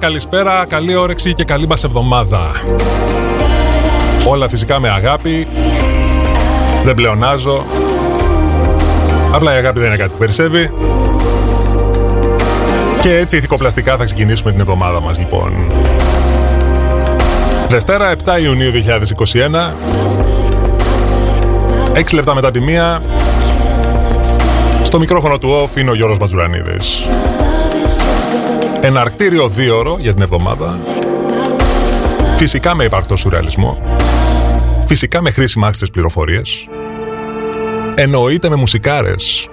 καλησπέρα, καλή όρεξη και καλή μας εβδομάδα. Όλα φυσικά με αγάπη. Δεν πλεονάζω. Απλά η αγάπη δεν είναι κάτι που περισσεύει. Και έτσι ηθικοπλαστικά θα ξεκινήσουμε την εβδομάδα μας λοιπόν. Δευτέρα 7 Ιουνίου 2021 6 λεπτά μετά τη μία Στο μικρόφωνο του off είναι ο Γιώργος Μπατζουρανίδης Ένα αρκτήριο δίωρο για την εβδομάδα. Φυσικά με υπαρκτό σουρεαλισμό. Φυσικά με χρήσιμα άξιτες πληροφορίες. Εννοείται με μουσικάρες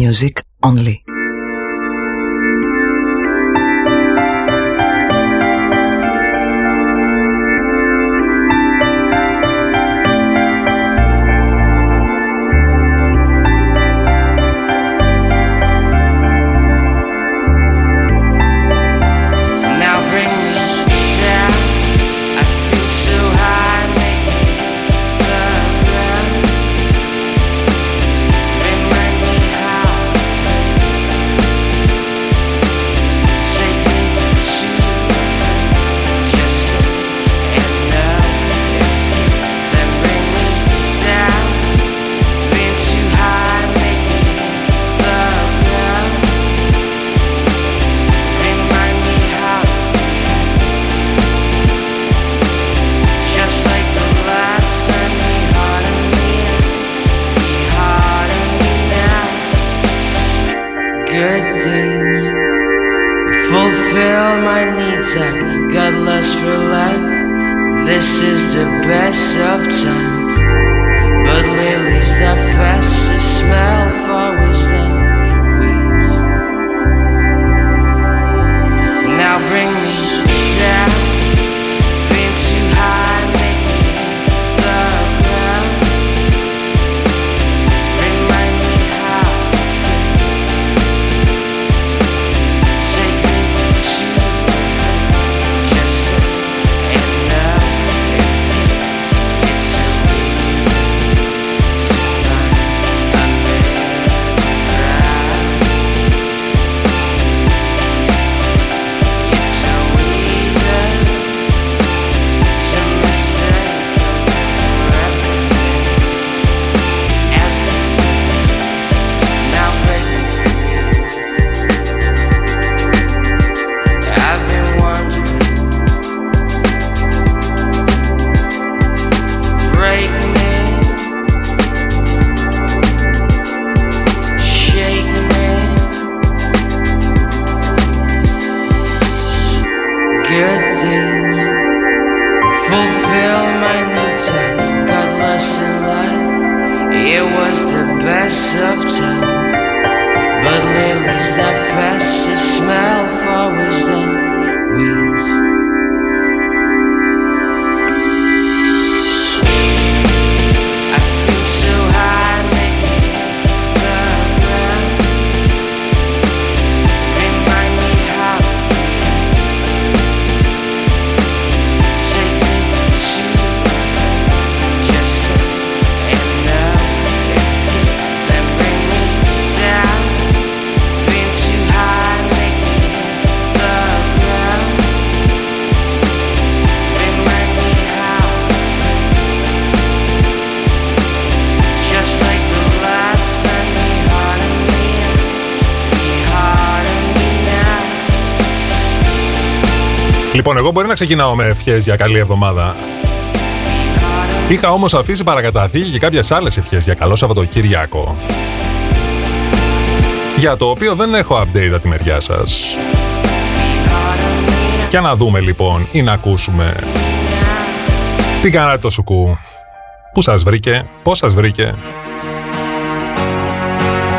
music only. Λοιπόν, εγώ μπορεί να ξεκινάω με ευχές για καλή εβδομάδα. Είχα όμως αφήσει παρακαταθήκη και κάποιες άλλες ευχές για καλό Σαββατοκύριακο. Για το οποίο δεν έχω update από τη μεριά σας. Για να δούμε λοιπόν ή να ακούσουμε. Τι κάνατε το σουκού; Πού σας βρήκε, πώς σας βρήκε;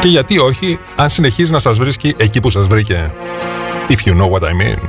Και γιατί όχι, αν συνεχίζει να σας βρίσκει εκεί που σας βρήκε. If you know what I mean.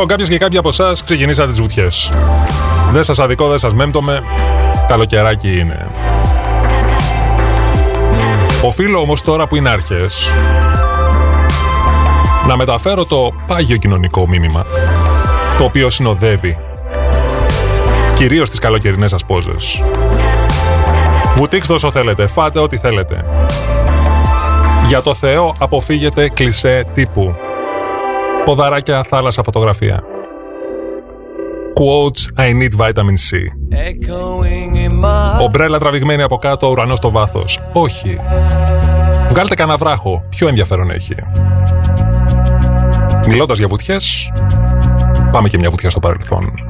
Λοιπόν, κάποιες και κάποιοι από εσάς ξεκινήσατε τις βουτιές. Δεν σας αδικό, δεν σας μέμπτομαι. Καλοκαιράκι είναι. Οφείλω όμως τώρα που είναι άρχε να μεταφέρω το πάγιο κοινωνικό μήνυμα το οποίο συνοδεύει κυρίως τις καλοκαιρινές σας πόζες. Βουτήξτε όσο θέλετε, φάτε ό,τι θέλετε. Για το Θεό αποφύγετε κλισέ τύπου ποδαράκια, θάλασσα, φωτογραφία. Quotes I need vitamin C. Ομπρέλα τραβηγμένη από κάτω, ουρανό στο βάθος. Όχι. Βγάλτε κανένα βράχο. Ποιο ενδιαφέρον έχει. Μιλώντας για βουτιές, πάμε και μια βουτιά στο παρελθόν.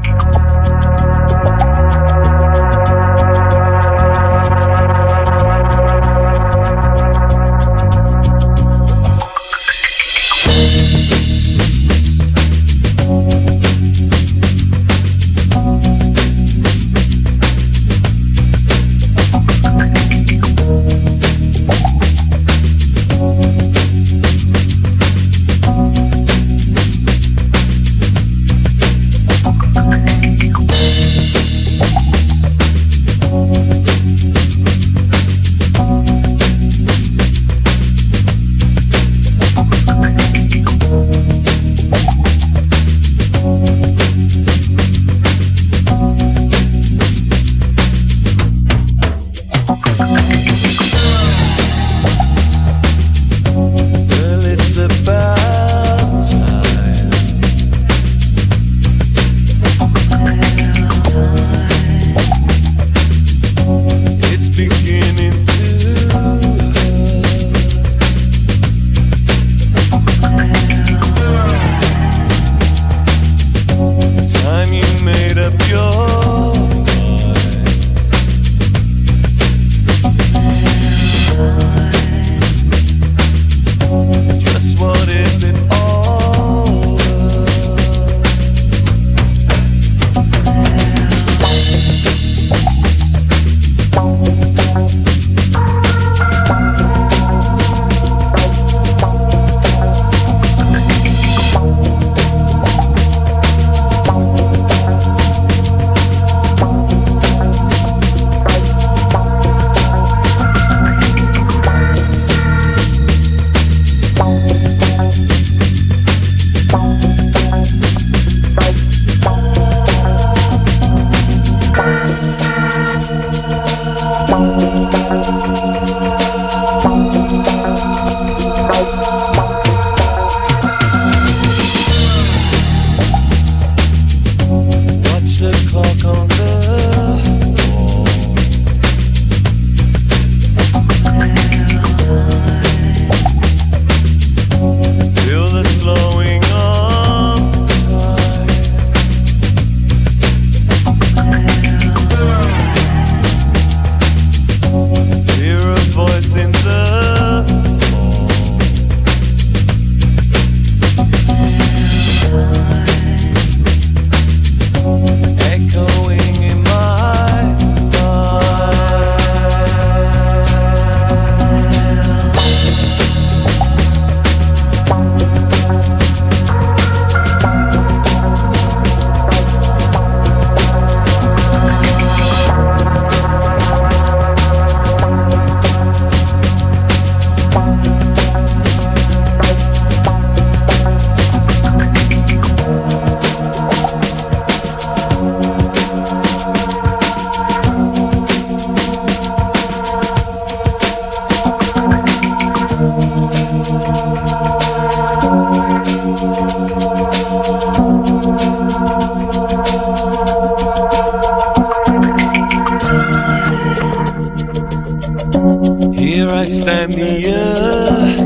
And the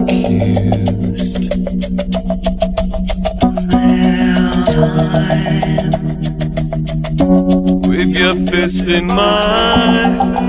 accused. With your fist in my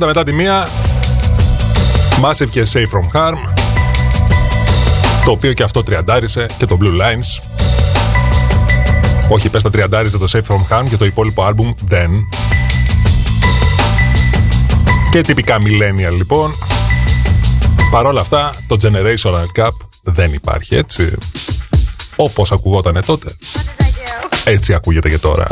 30 μετά τη μία Massive και Safe From Harm το οποίο και αυτό τριαντάρισε και το Blue Lines. Όχι πες τα τριαντάρισε το Safe From Harm και το υπόλοιπο άλμπουμ then. και τυπικά millennial λοιπόν. Παρόλα αυτά το Generational Cup δεν υπάρχει έτσι. Όπως ακουγότανε τότε. Έτσι ακούγεται και τώρα.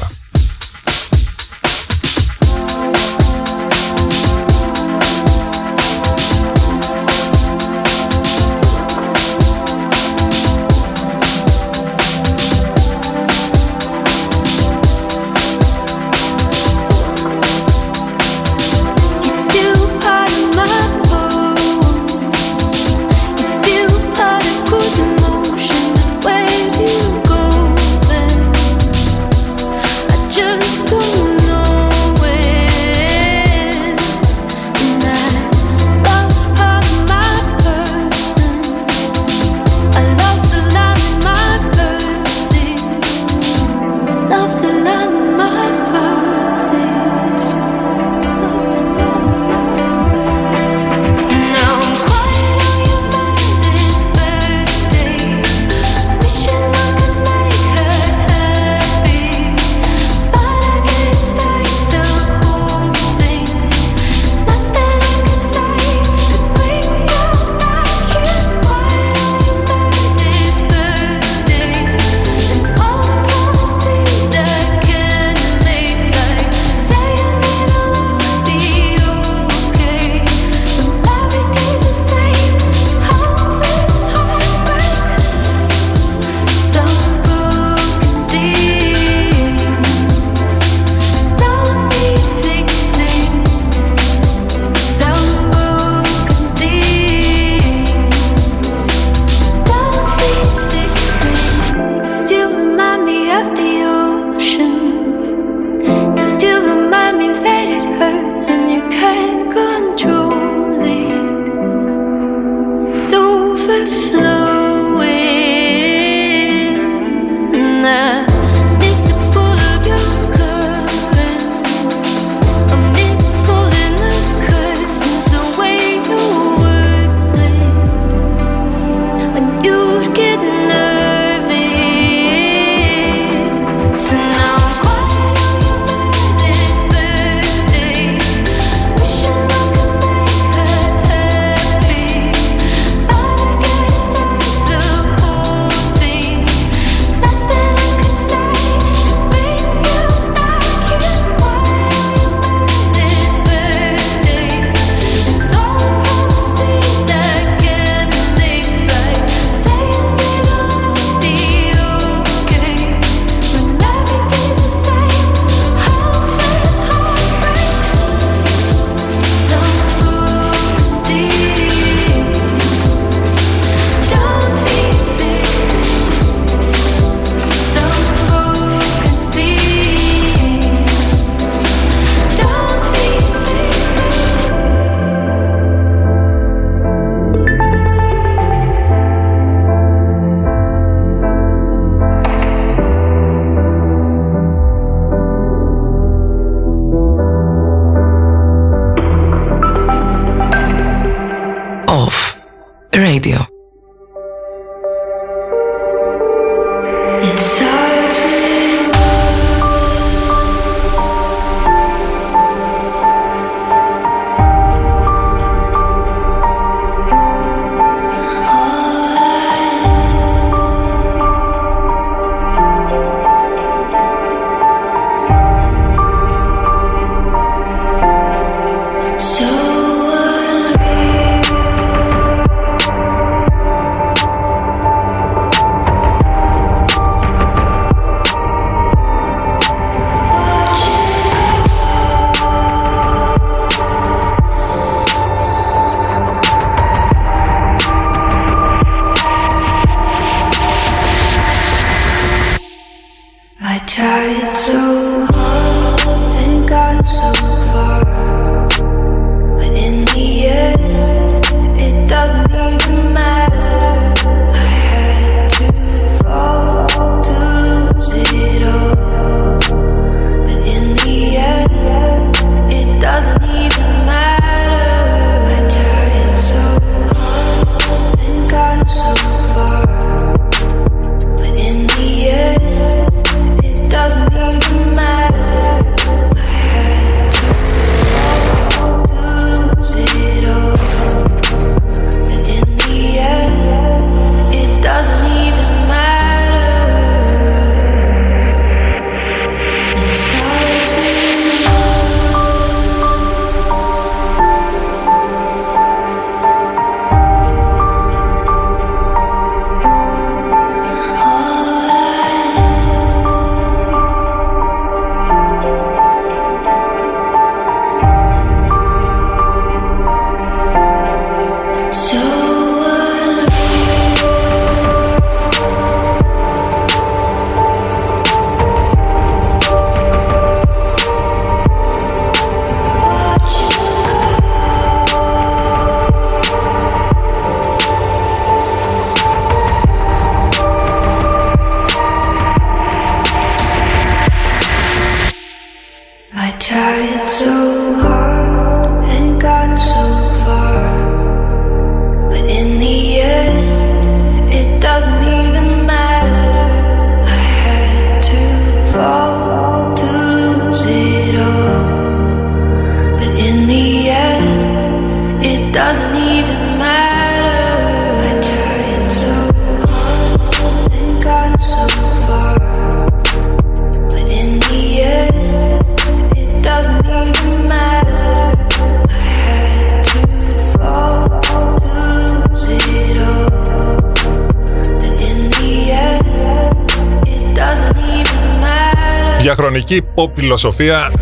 pop φιλοσοφία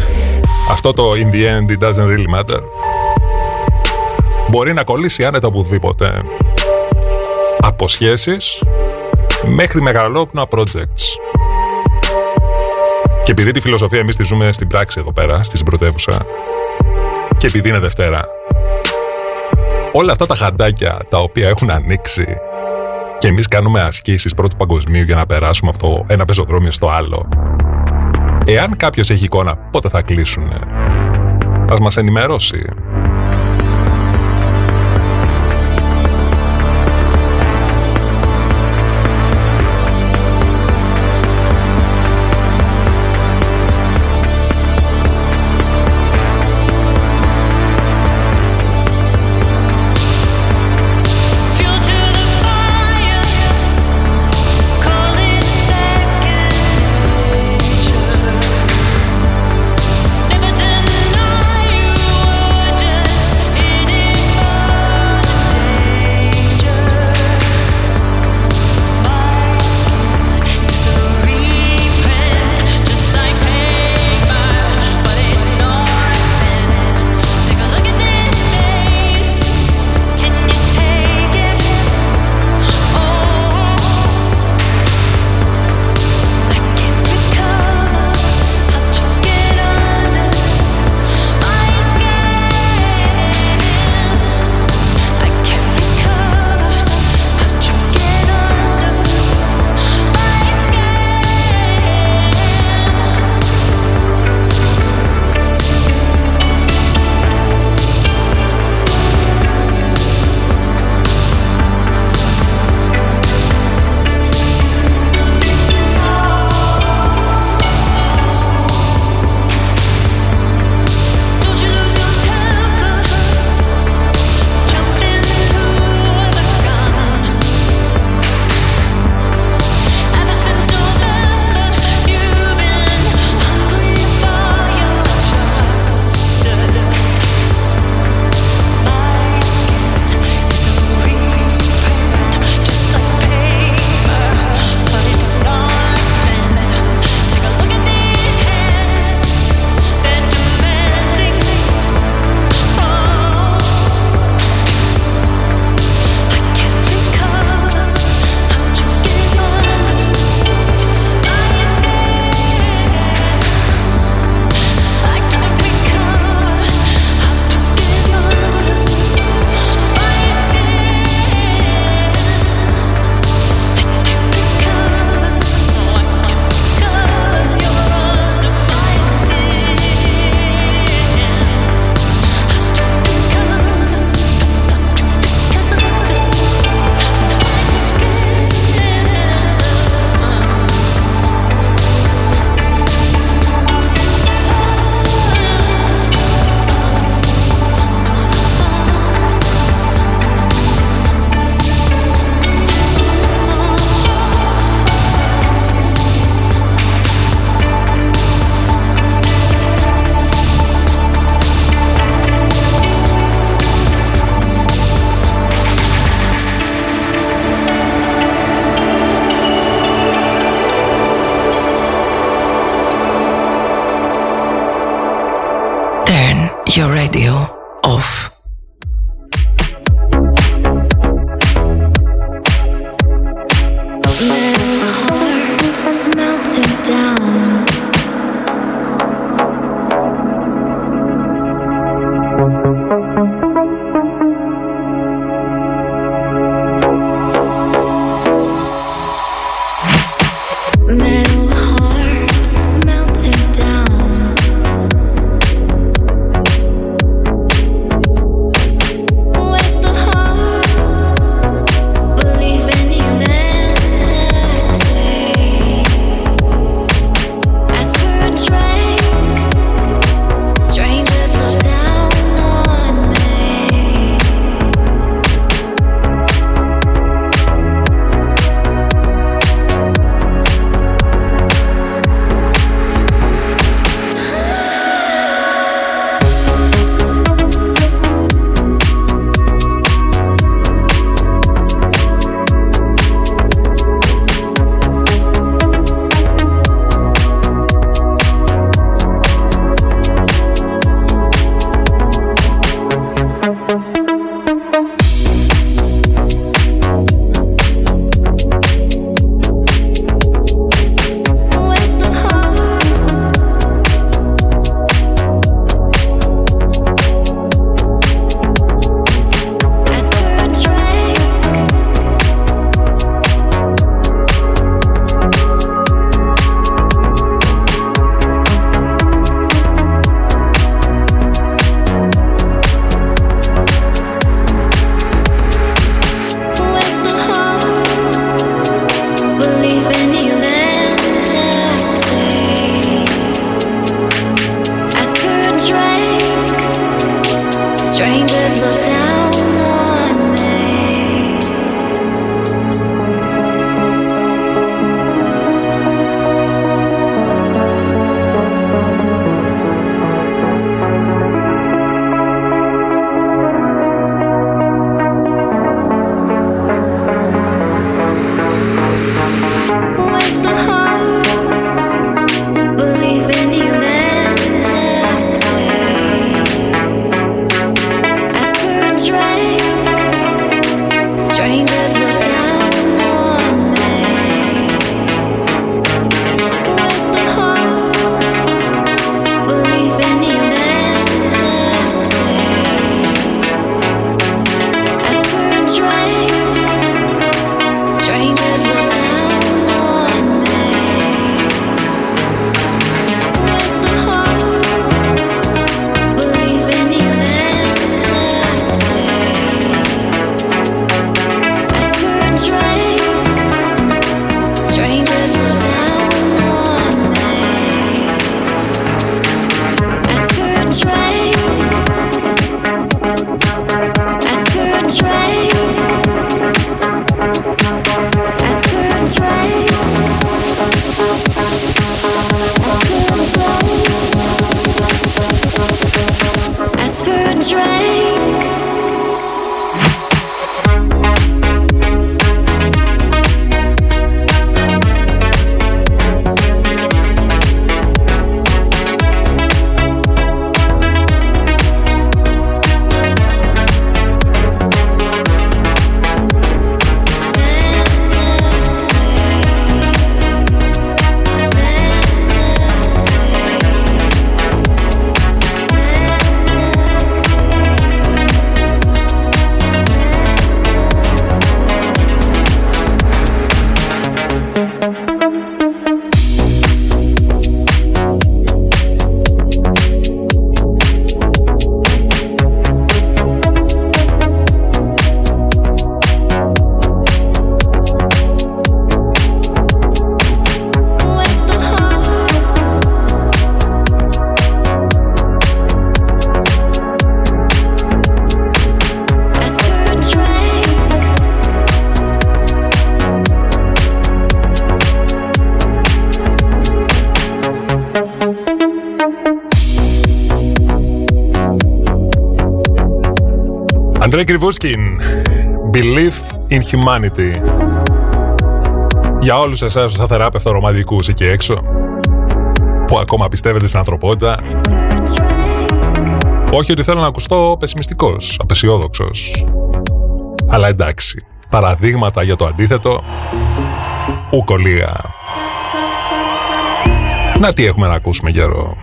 αυτό το in the end it doesn't really matter μπορεί να κολλήσει άνετα οπουδήποτε από σχέσεις μέχρι μεγαλόπνοα projects. Και επειδή τη φιλοσοφία εμείς τη ζούμε στην πράξη εδώ πέρα, στην πρωτεύουσα, και επειδή είναι Δευτέρα, όλα αυτά τα χαντάκια τα οποία έχουν ανοίξει και εμείς κάνουμε ασκήσεις πρώτου παγκοσμίου για να περάσουμε από το ένα πεζοδρόμιο στο άλλο, Εάν κάποιος έχει εικόνα πότε θα κλείσουν, ας μας ενημερώσει. Rick Rivuskin. Belief in Humanity. Για όλους εσάς τους αθεράπευτα ρομαντικούς εκεί έξω, που ακόμα πιστεύετε στην ανθρωπότητα, όχι ότι θέλω να ακουστώ πεσημιστικός, απεσιόδοξος. Αλλά εντάξει, παραδείγματα για το αντίθετο, ουκολία. Να τι έχουμε να ακούσουμε καιρό.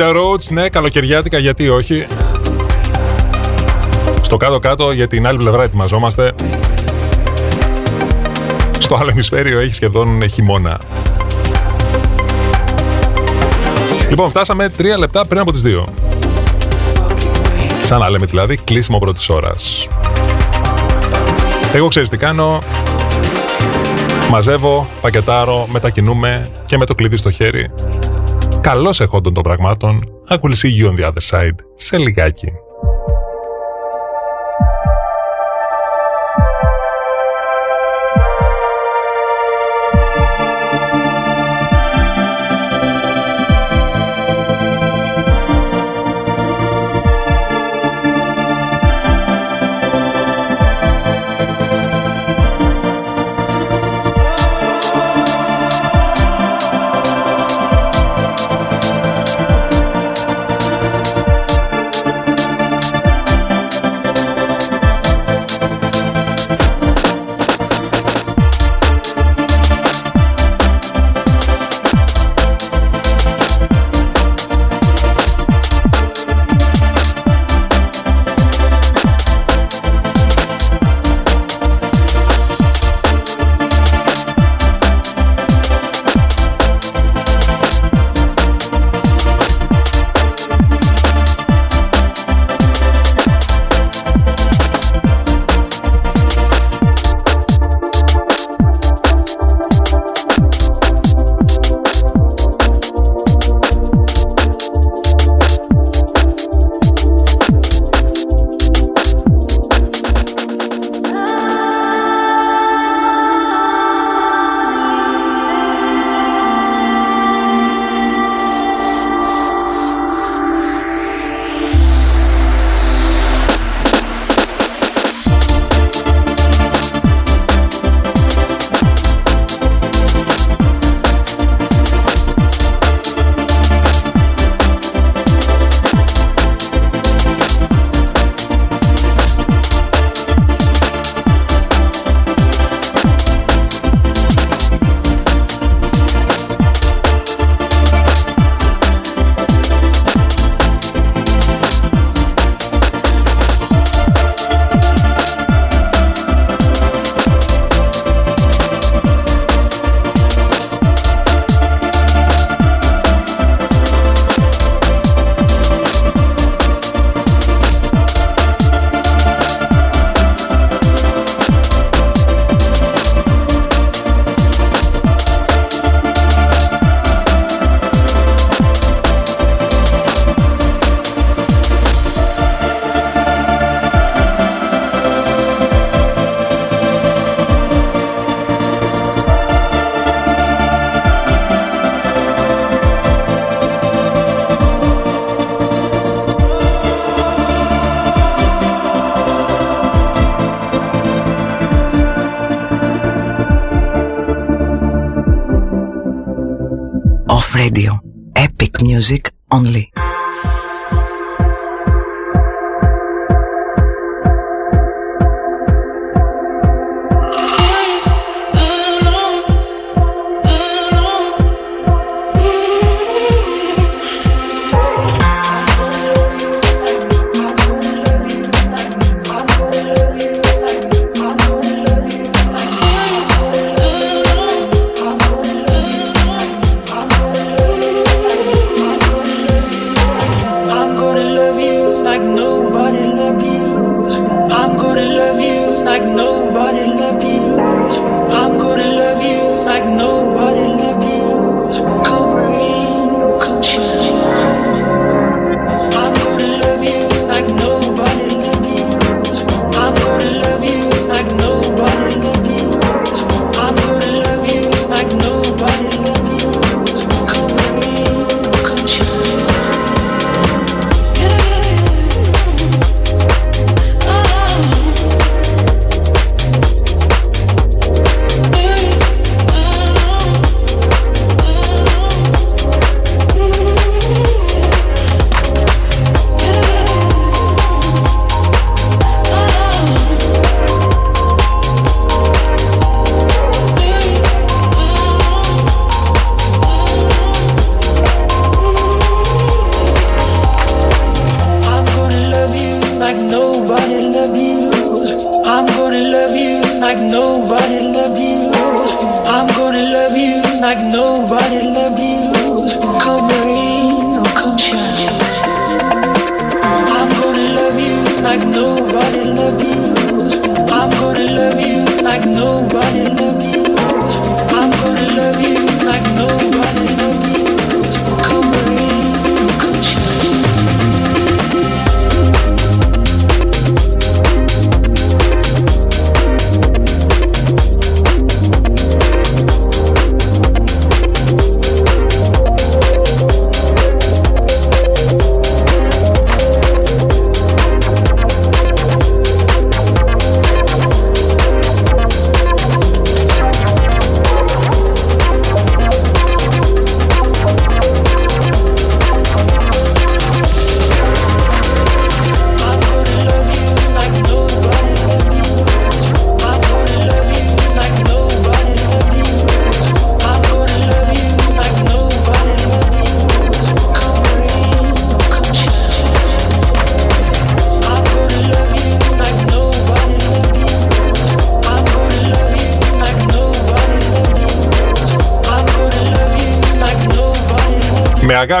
the Roads, ναι, καλοκαιριάτικα, γιατί όχι. Στο κάτω-κάτω, για την άλλη πλευρά ετοιμαζόμαστε. Στο άλλο ημισφαίριο έχει σχεδόν χειμώνα. Λοιπόν, φτάσαμε τρία λεπτά πριν από τις δύο. Σαν να λέμε δηλαδή, κλείσιμο πρώτης ώρας. Εγώ ξέρεις τι κάνω, Μαζεύω, πακετάρω, μετακινούμε και με το κλειδί στο χέρι. Καλώς εχόντων των πραγμάτων, I will see the other side σε λιγάκι.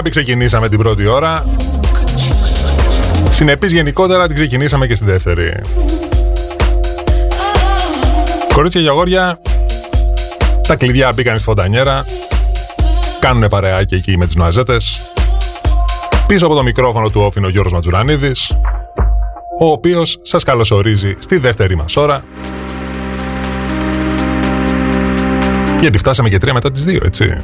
Loved you. Με αγάπη ξεκινήσαμε την πρώτη ώρα. Συνεπής γενικότερα την ξεκινήσαμε και στη δεύτερη. Κορίτσια και αγόρια, τα κλειδιά μπήκαν στη φωτανιέρα. Κάνουνε παρεάκι εκεί με τις νοαζέτες. Πίσω από το μικρόφωνο του όφινο Γιώργος Ματζουρανίδης, ο οποίος σας καλωσορίζει στη δεύτερη μας ώρα. Γιατί φτάσαμε και τρία μετά τις δύο, έτσι.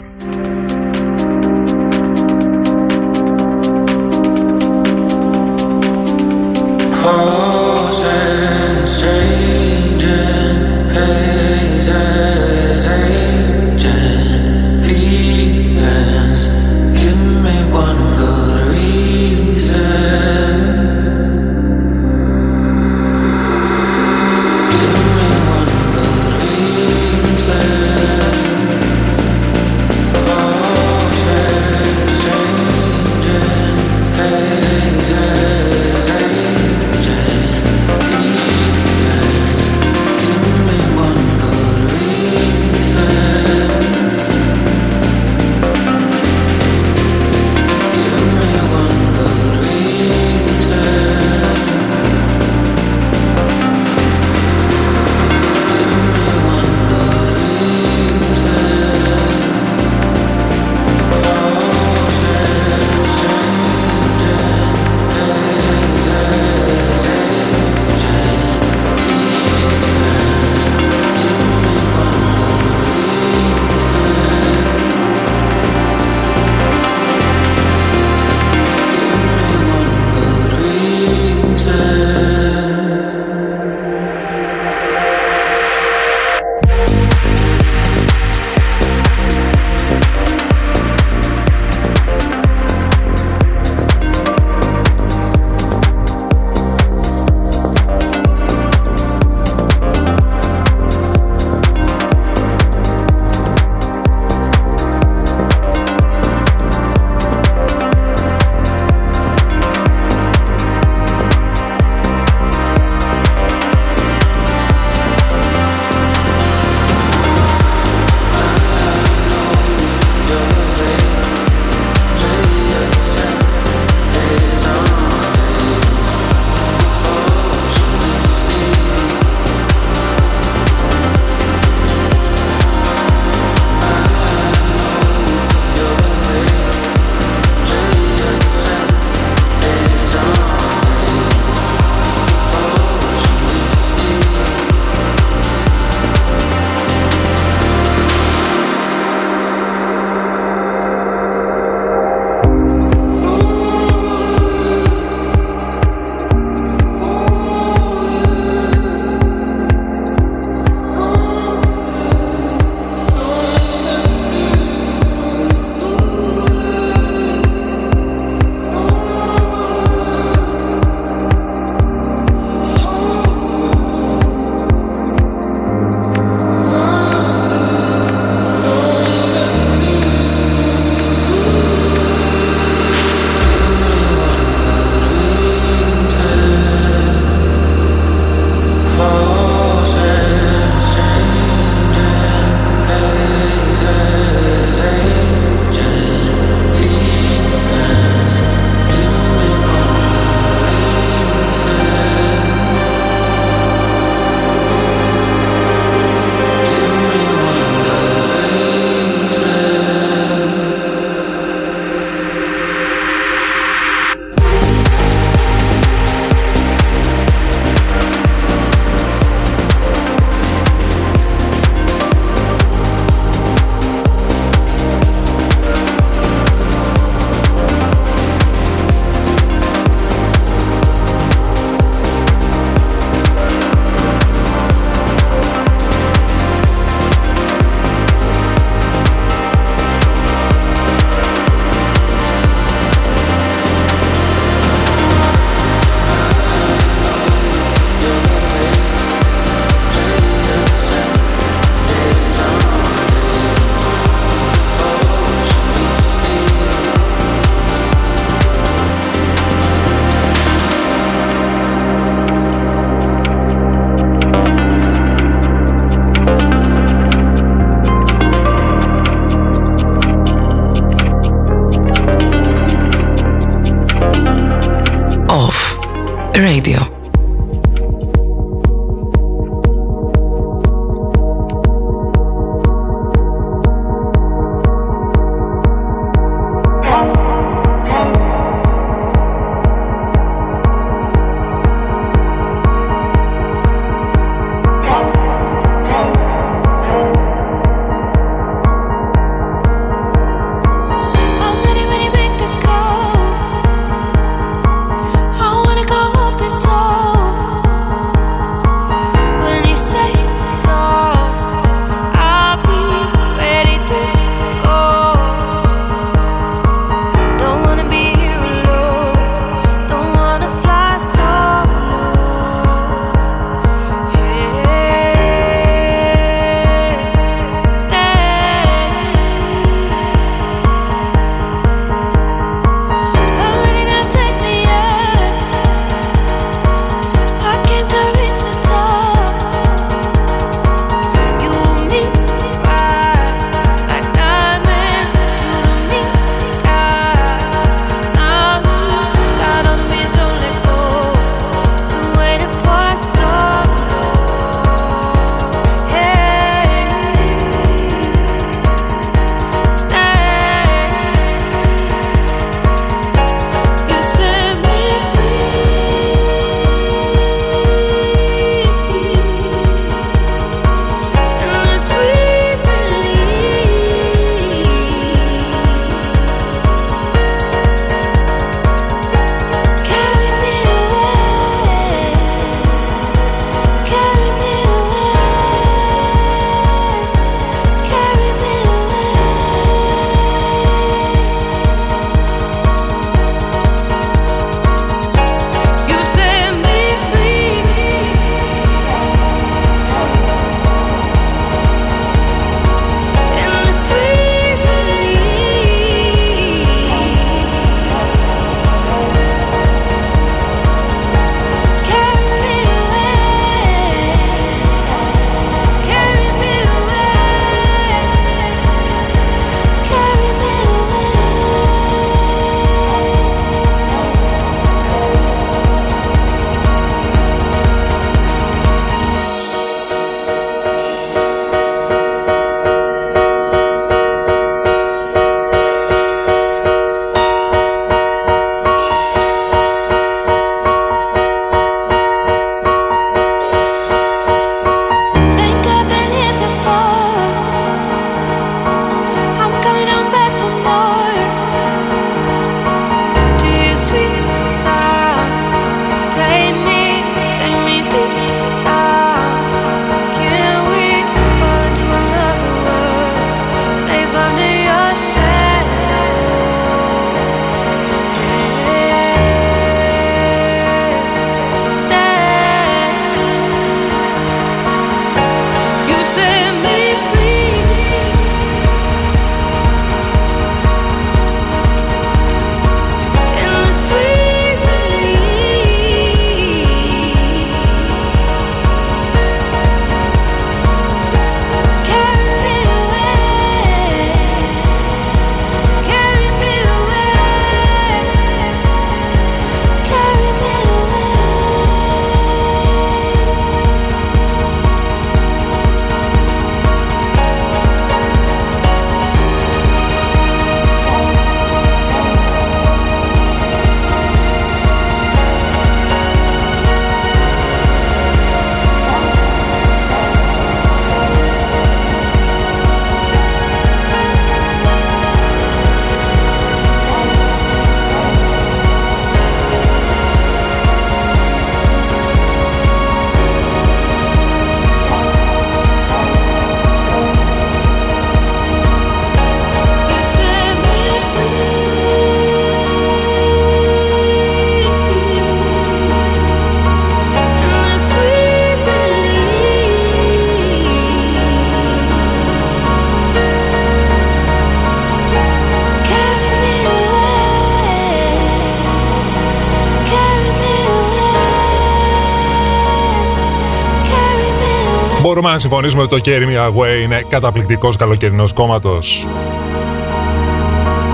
μπορούμε να συμφωνήσουμε ότι το Carry Me Away είναι καταπληκτικός καλοκαιρινός κόμματος.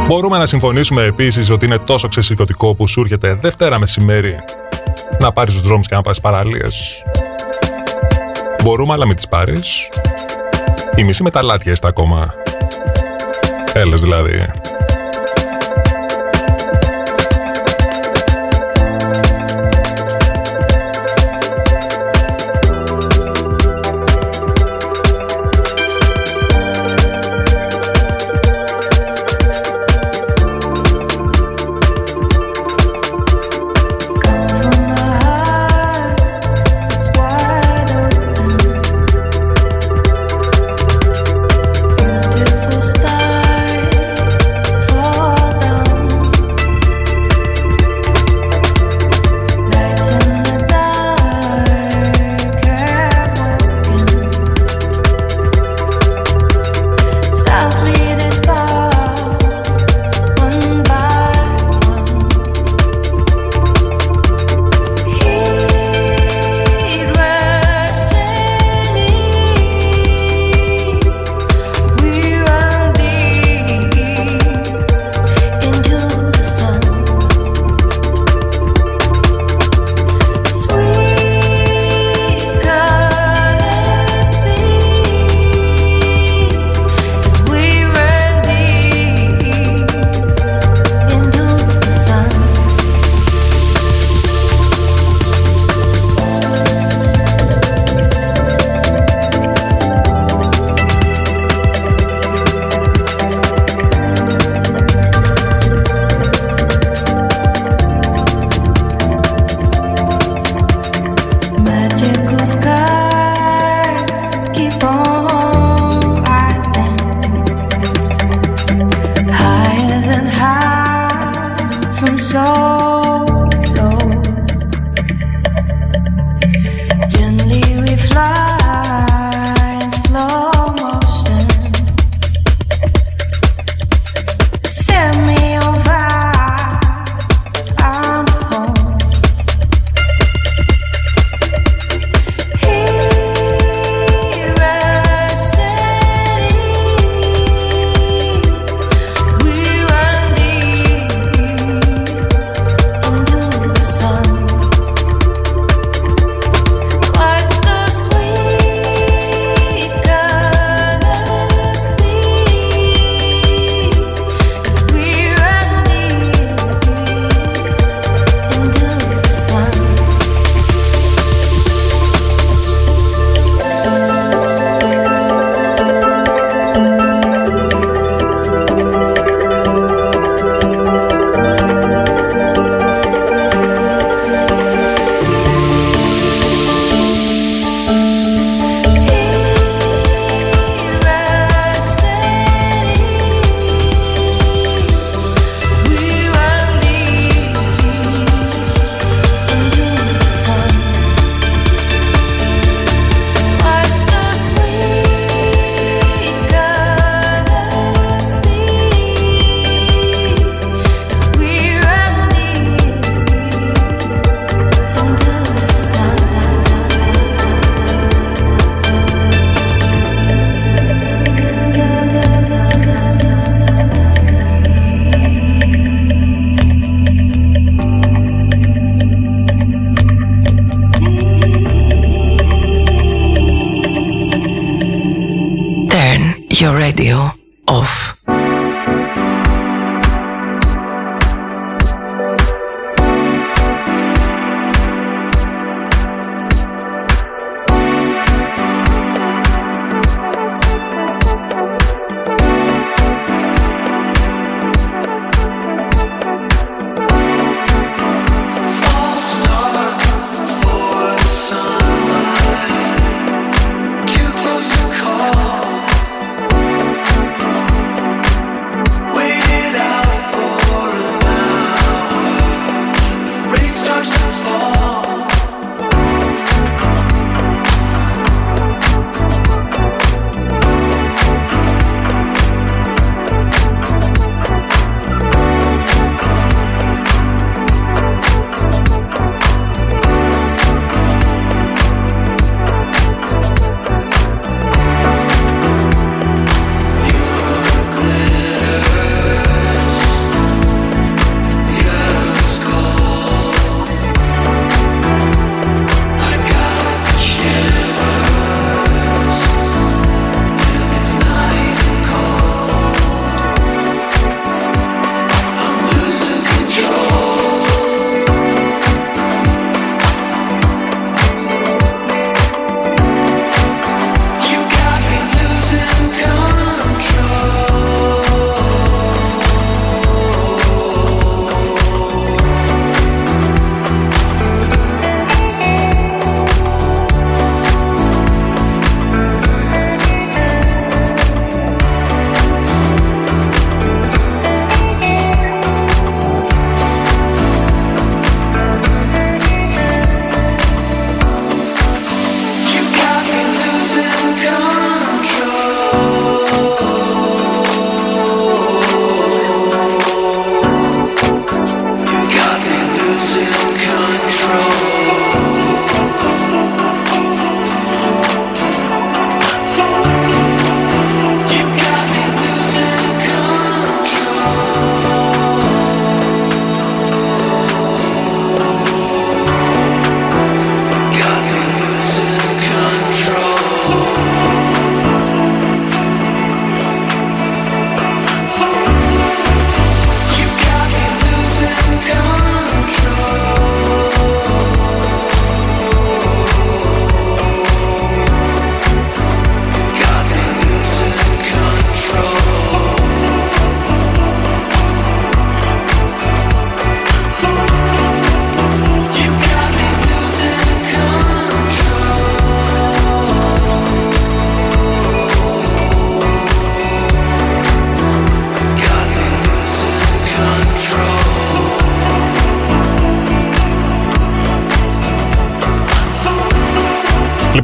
Μπορούμε να συμφωνήσουμε επίσης ότι είναι τόσο ξεσηκωτικό που σου έρχεται Δευτέρα μεσημέρι να πάρεις τους δρόμους και να πας παραλίες. Μπορούμε αλλά μη τις πάρεις. Η μισή με τα λάτια είστε ακόμα. Έλες δηλαδή.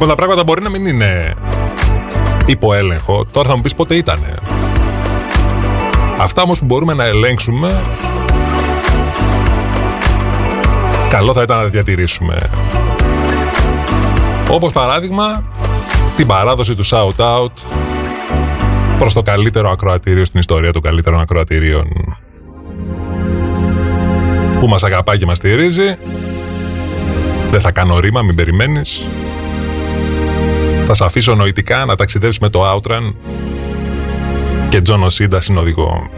Λοιπόν, τα πράγματα μπορεί να μην είναι υπό έλεγχο. Τώρα θα μου πεις πότε ήτανε. Αυτά όμως που μπορούμε να ελέγξουμε καλό θα ήταν να τα διατηρήσουμε. Όπως παράδειγμα την παράδοση του shout out προς το καλύτερο ακροατήριο στην ιστορία των καλύτερων ακροατηρίων που μας αγαπάει και μας στηρίζει δεν θα κάνω ρήμα, μην περιμένεις θα σε αφήσω νοητικά να ταξιδέψεις με το Outran και Τζον Οσίντα συνοδηγό.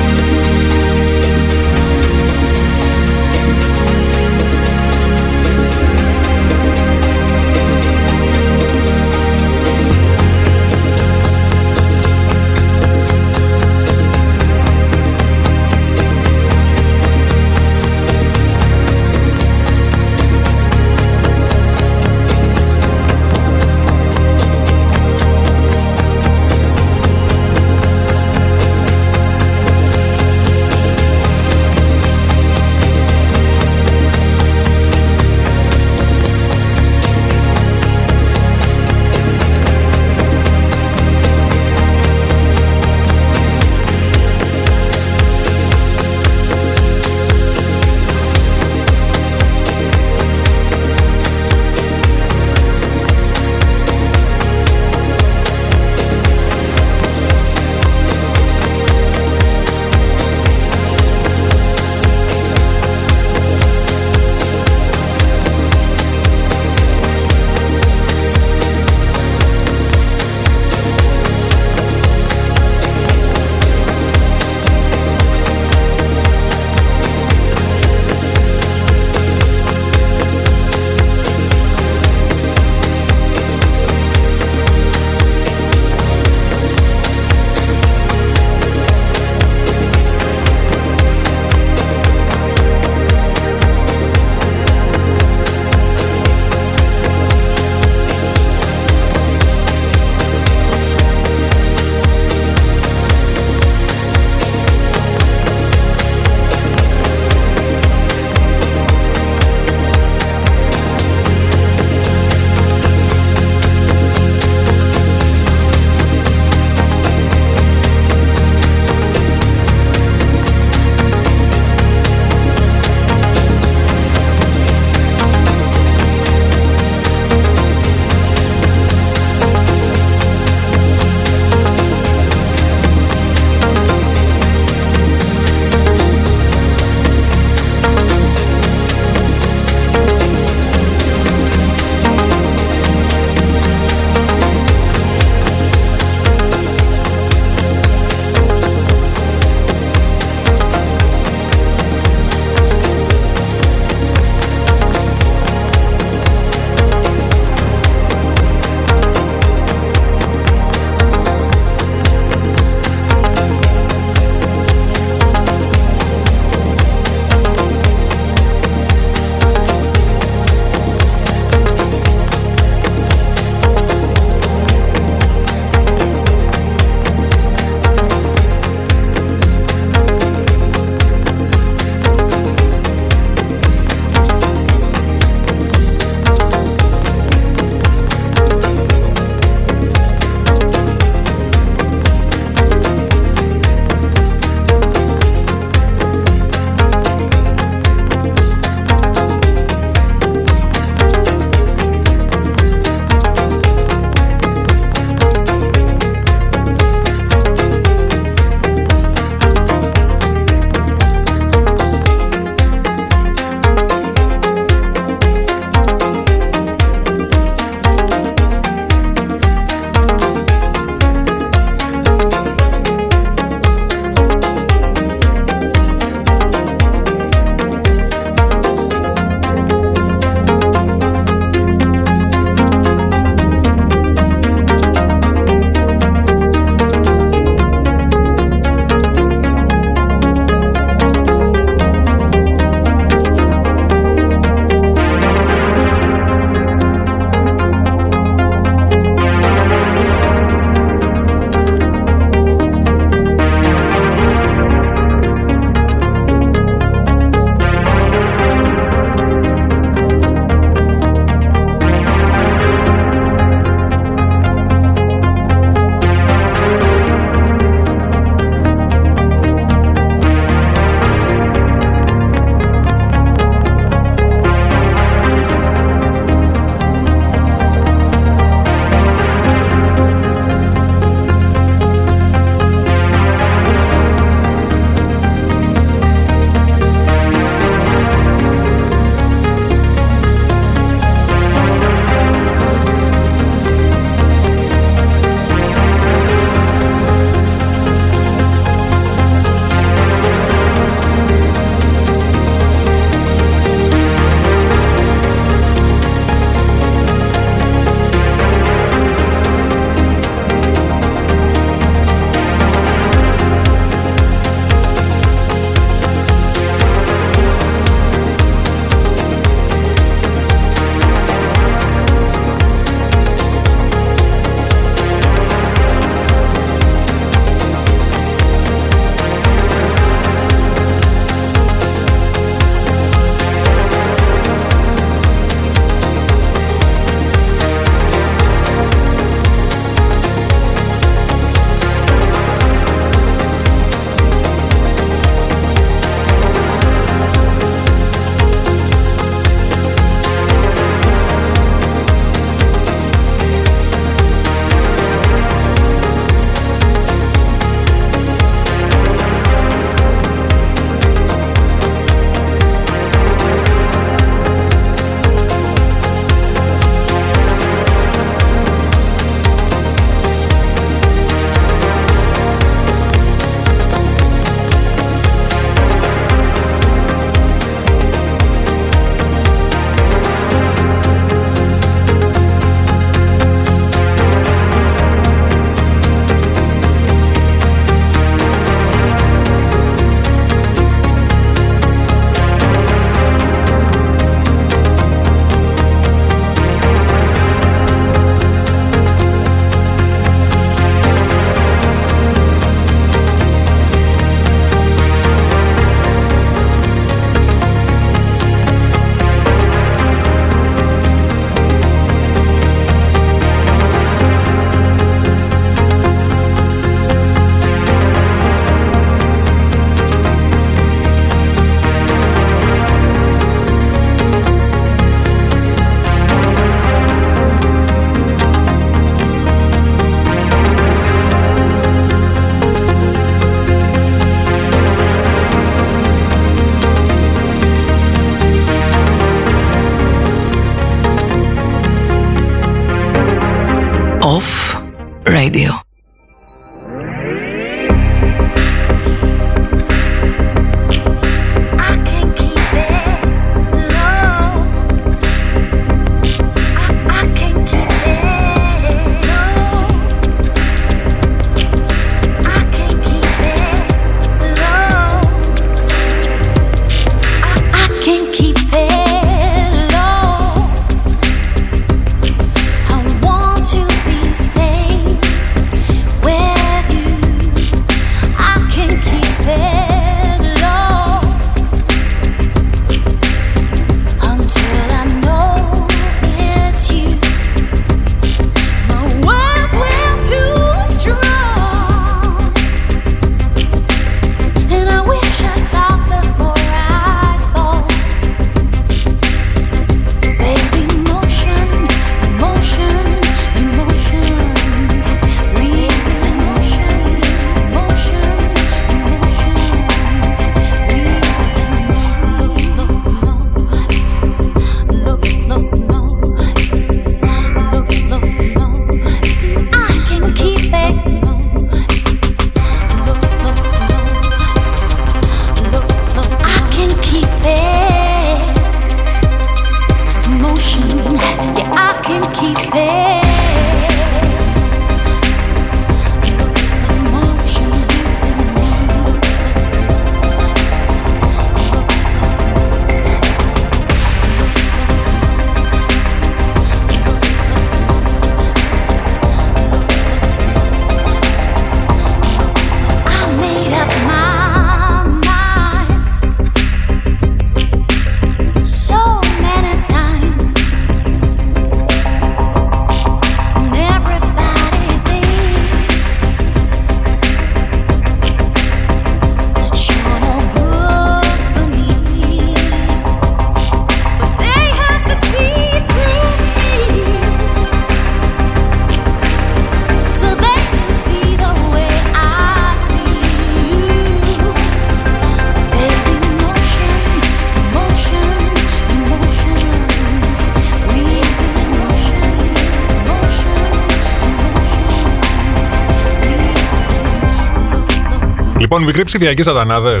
Λοιπόν, μικροί ψηφιακοί σατανάδε.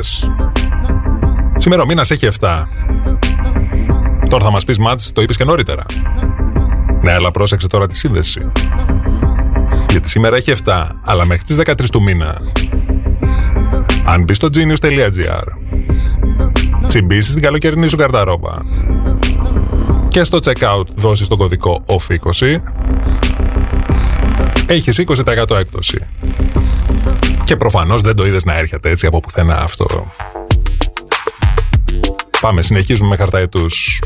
Σήμερα ο μήνας έχει 7. Τώρα θα μας πεις, Μάτς, το είπες και νωρίτερα. Ναι, αλλά πρόσεξε τώρα τη σύνδεση. Γιατί σήμερα έχει 7, αλλά μέχρι τις 13 του μήνα. Αν μπεις στο genius.gr, τσιμπήσεις την καλοκαιρινή σου καρταρόπα και στο checkout δώσεις τον κωδικό OFF20, έχεις 20% έκπτωση. Και προφανώς δεν το είδες να έρχεται έτσι από πουθενά αυτό. Πάμε, συνεχίζουμε με χαρταετούς.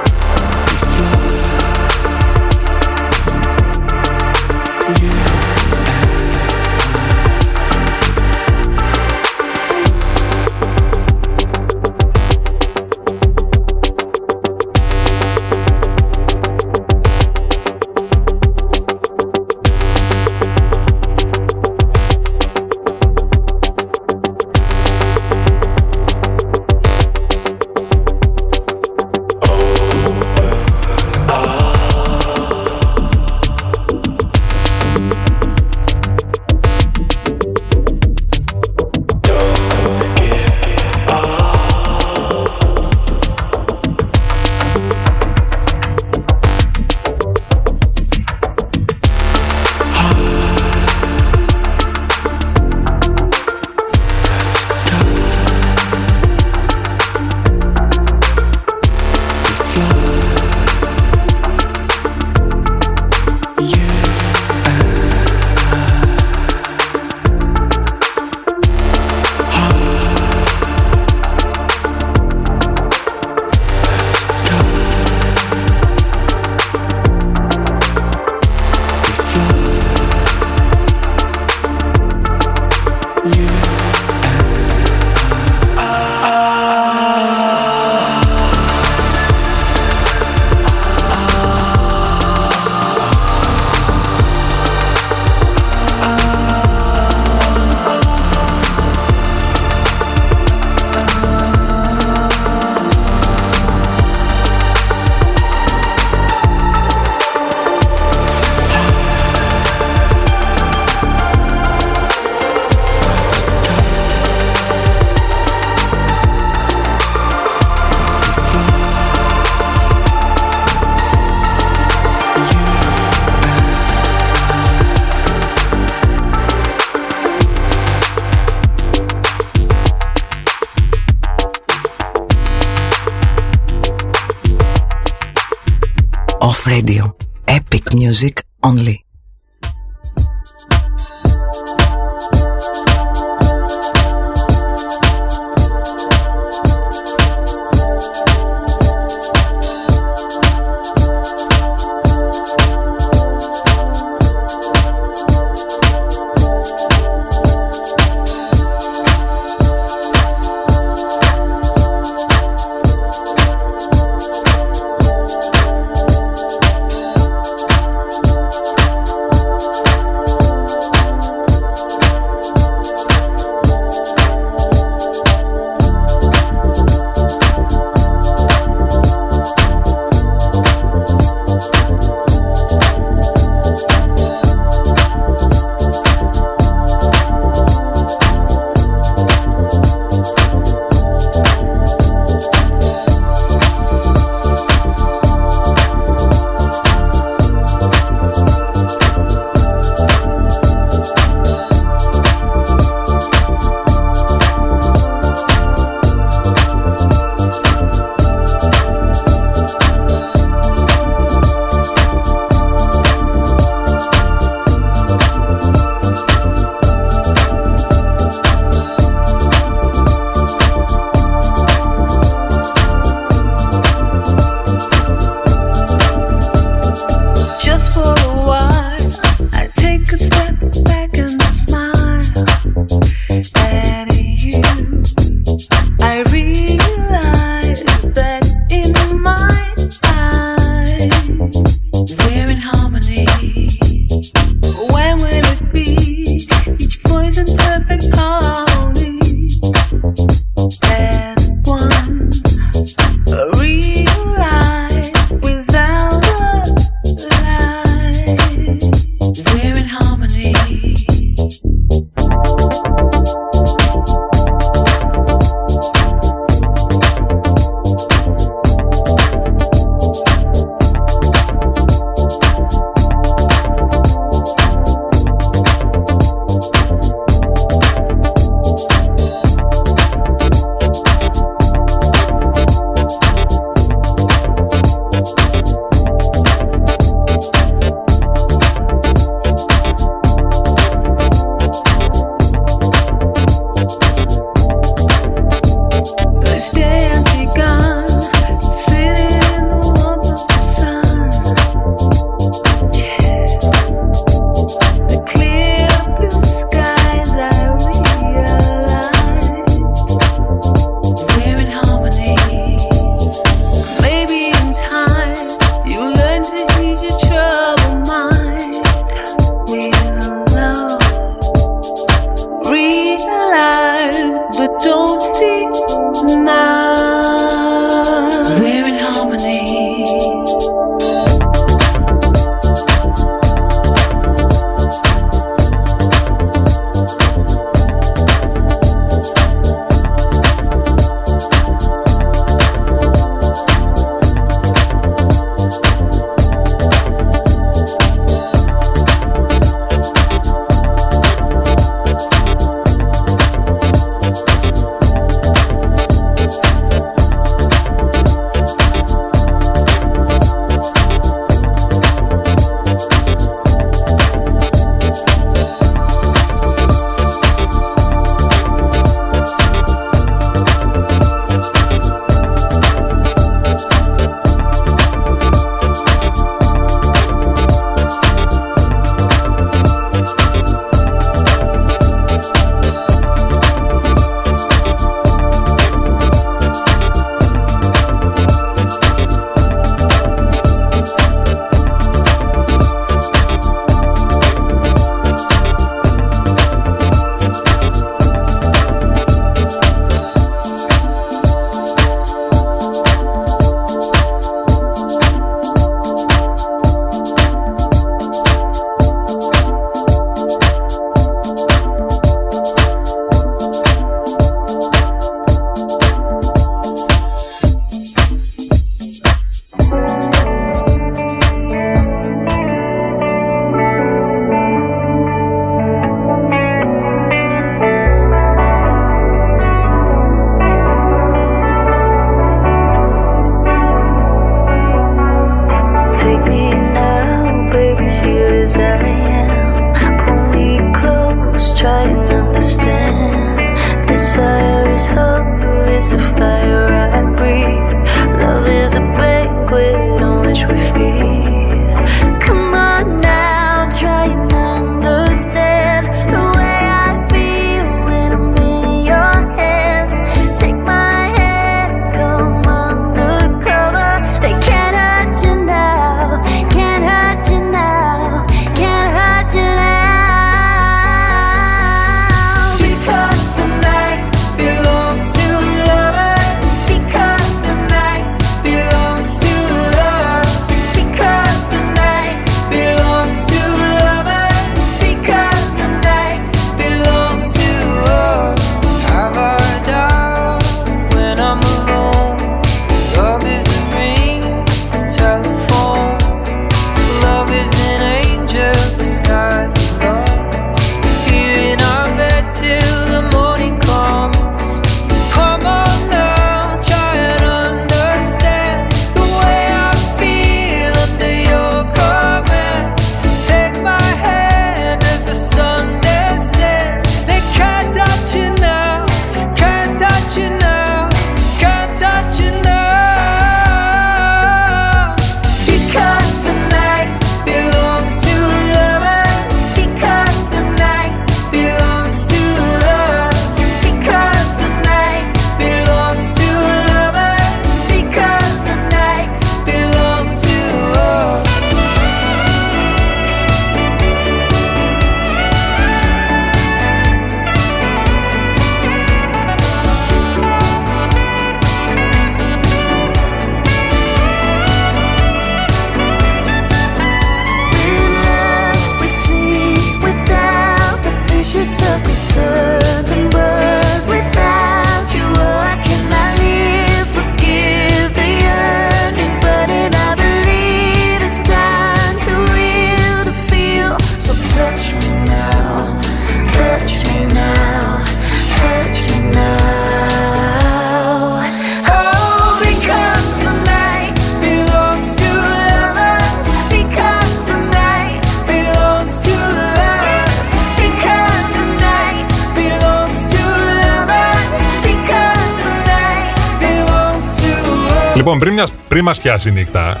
Μας πιάσει νύχτα.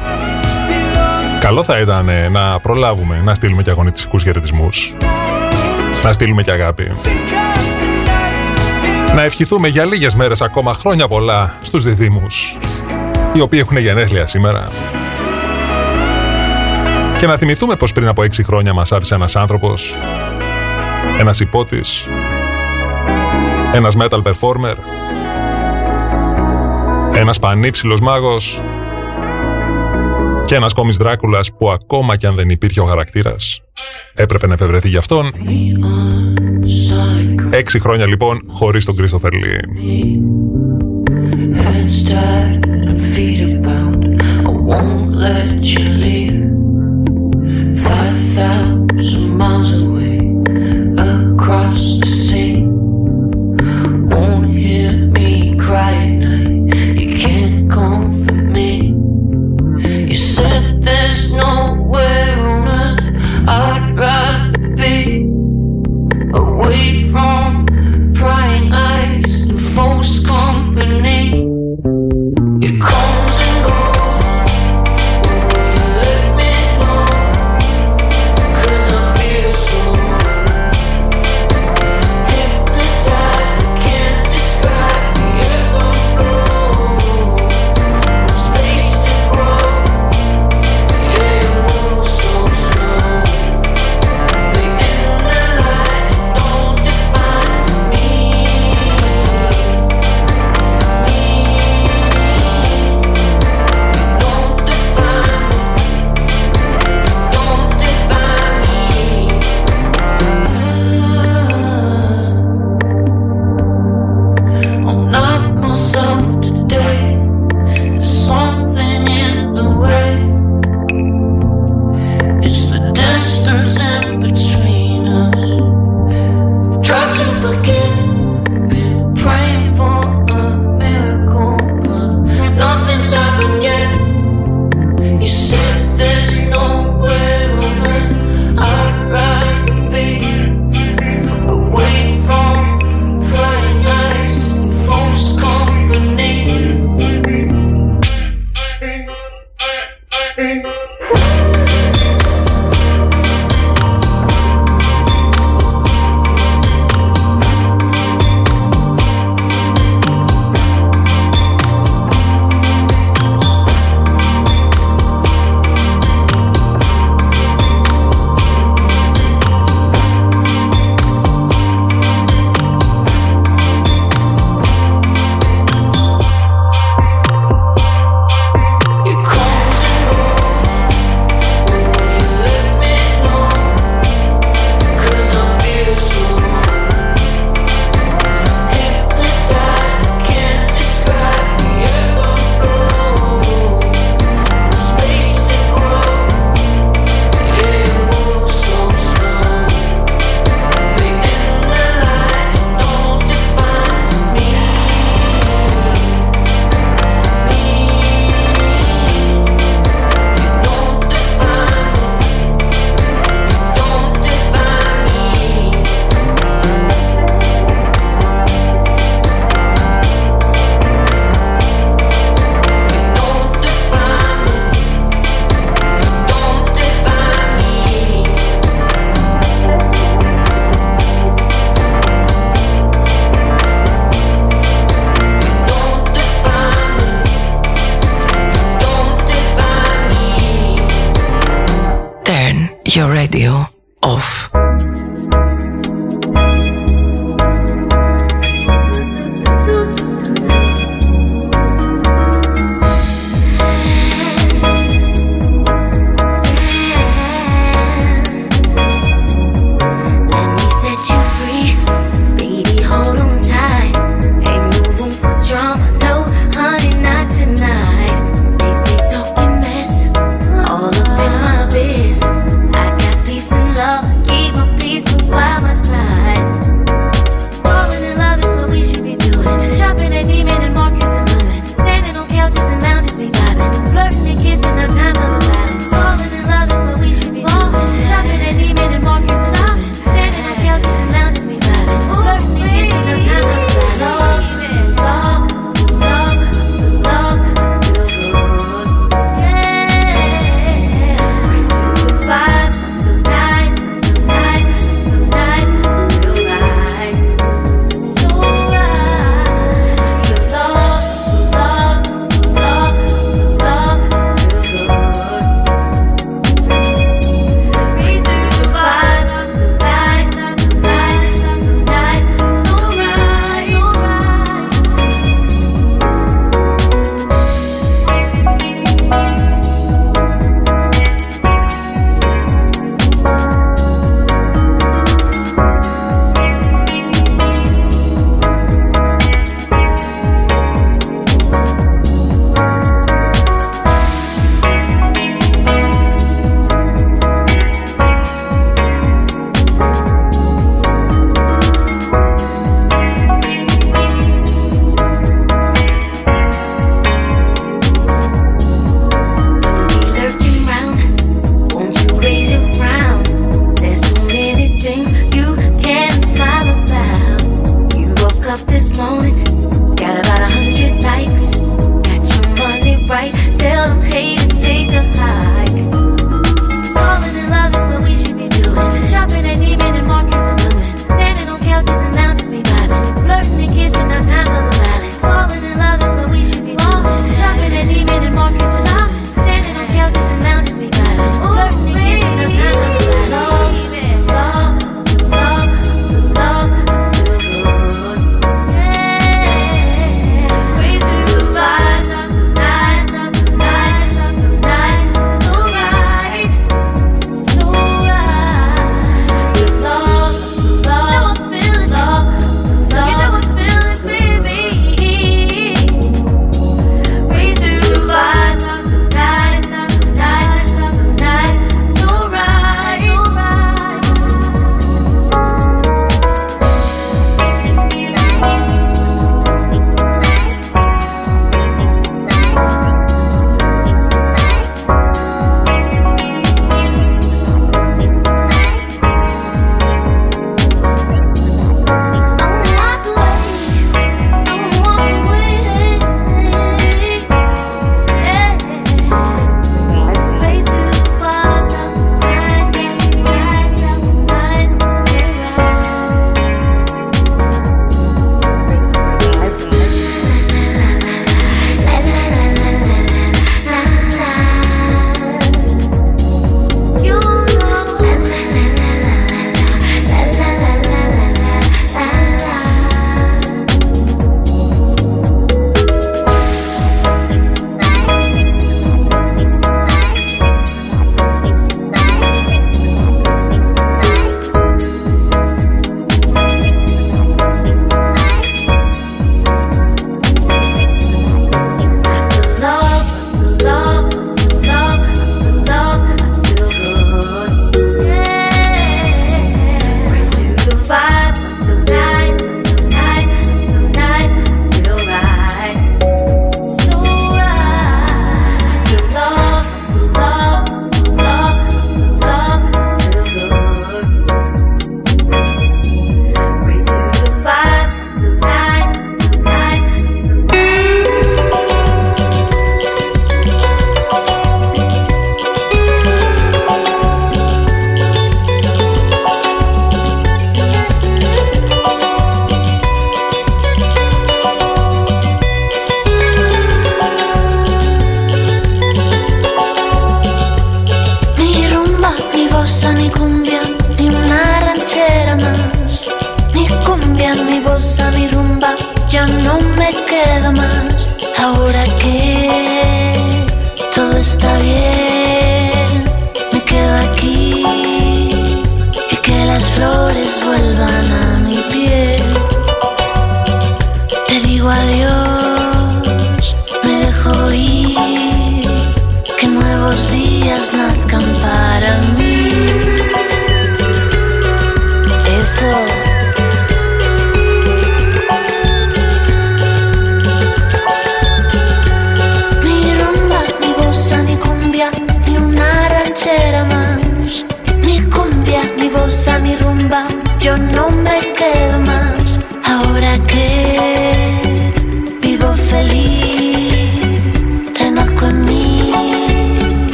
Καλό θα ήταν ε, να προλάβουμε να στείλουμε και αγωνιστικούς χαιρετισμούς. Να στείλουμε και αγάπη. Να ευχηθούμε για λίγες μέρες ακόμα χρόνια πολλά στους διδήμους οι οποίοι έχουν γενέθλια σήμερα. Και να θυμηθούμε πως πριν από έξι χρόνια μας άφησε ένας άνθρωπος, ένας υπότης, ένας metal performer, ένας πανύψηλος μάγος και ένας κόμις Δράκουλας που ακόμα κι αν δεν υπήρχε ο χαρακτήρας, έπρεπε να εφευρεθεί γι' αυτόν. Έξι χρόνια λοιπόν χωρίς τον Κρίστοφερλί.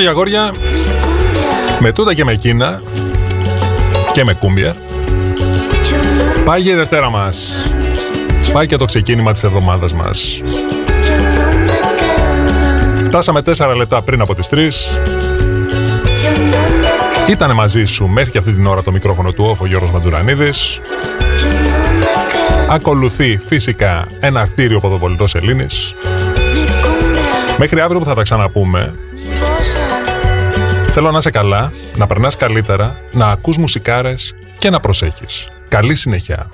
Λοιπόν, κορίτσια και αγόρια, ni cumbia. με τούτα και με εκείνα και με κούμπια, Yo no, πάει και η Δευτέρα μας. Πάει και το ξεκίνημα της εβδομάδας μας. yo no me quedo más. Φτάσαμε 4 λεπτά πριν από τις 3. Yo no me quedo, Ήτανε μαζί σου μέχρι και αυτή την ώρα το μικρόφωνο του όφο Γιώργος Μαντζουρανίδης. yo no me quedo. Ακολουθεί φυσικά ένα κτίριο ποδοβολητός Ελλήνης. Ni cumbia, Μέχρι αύριο που θα τα ξαναπούμε, ni bossa. Θέλω να είσαι καλά, να περνάς καλύτερα, να ακούς μουσικάρες και να προσέχεις. Καλή συνέχεια.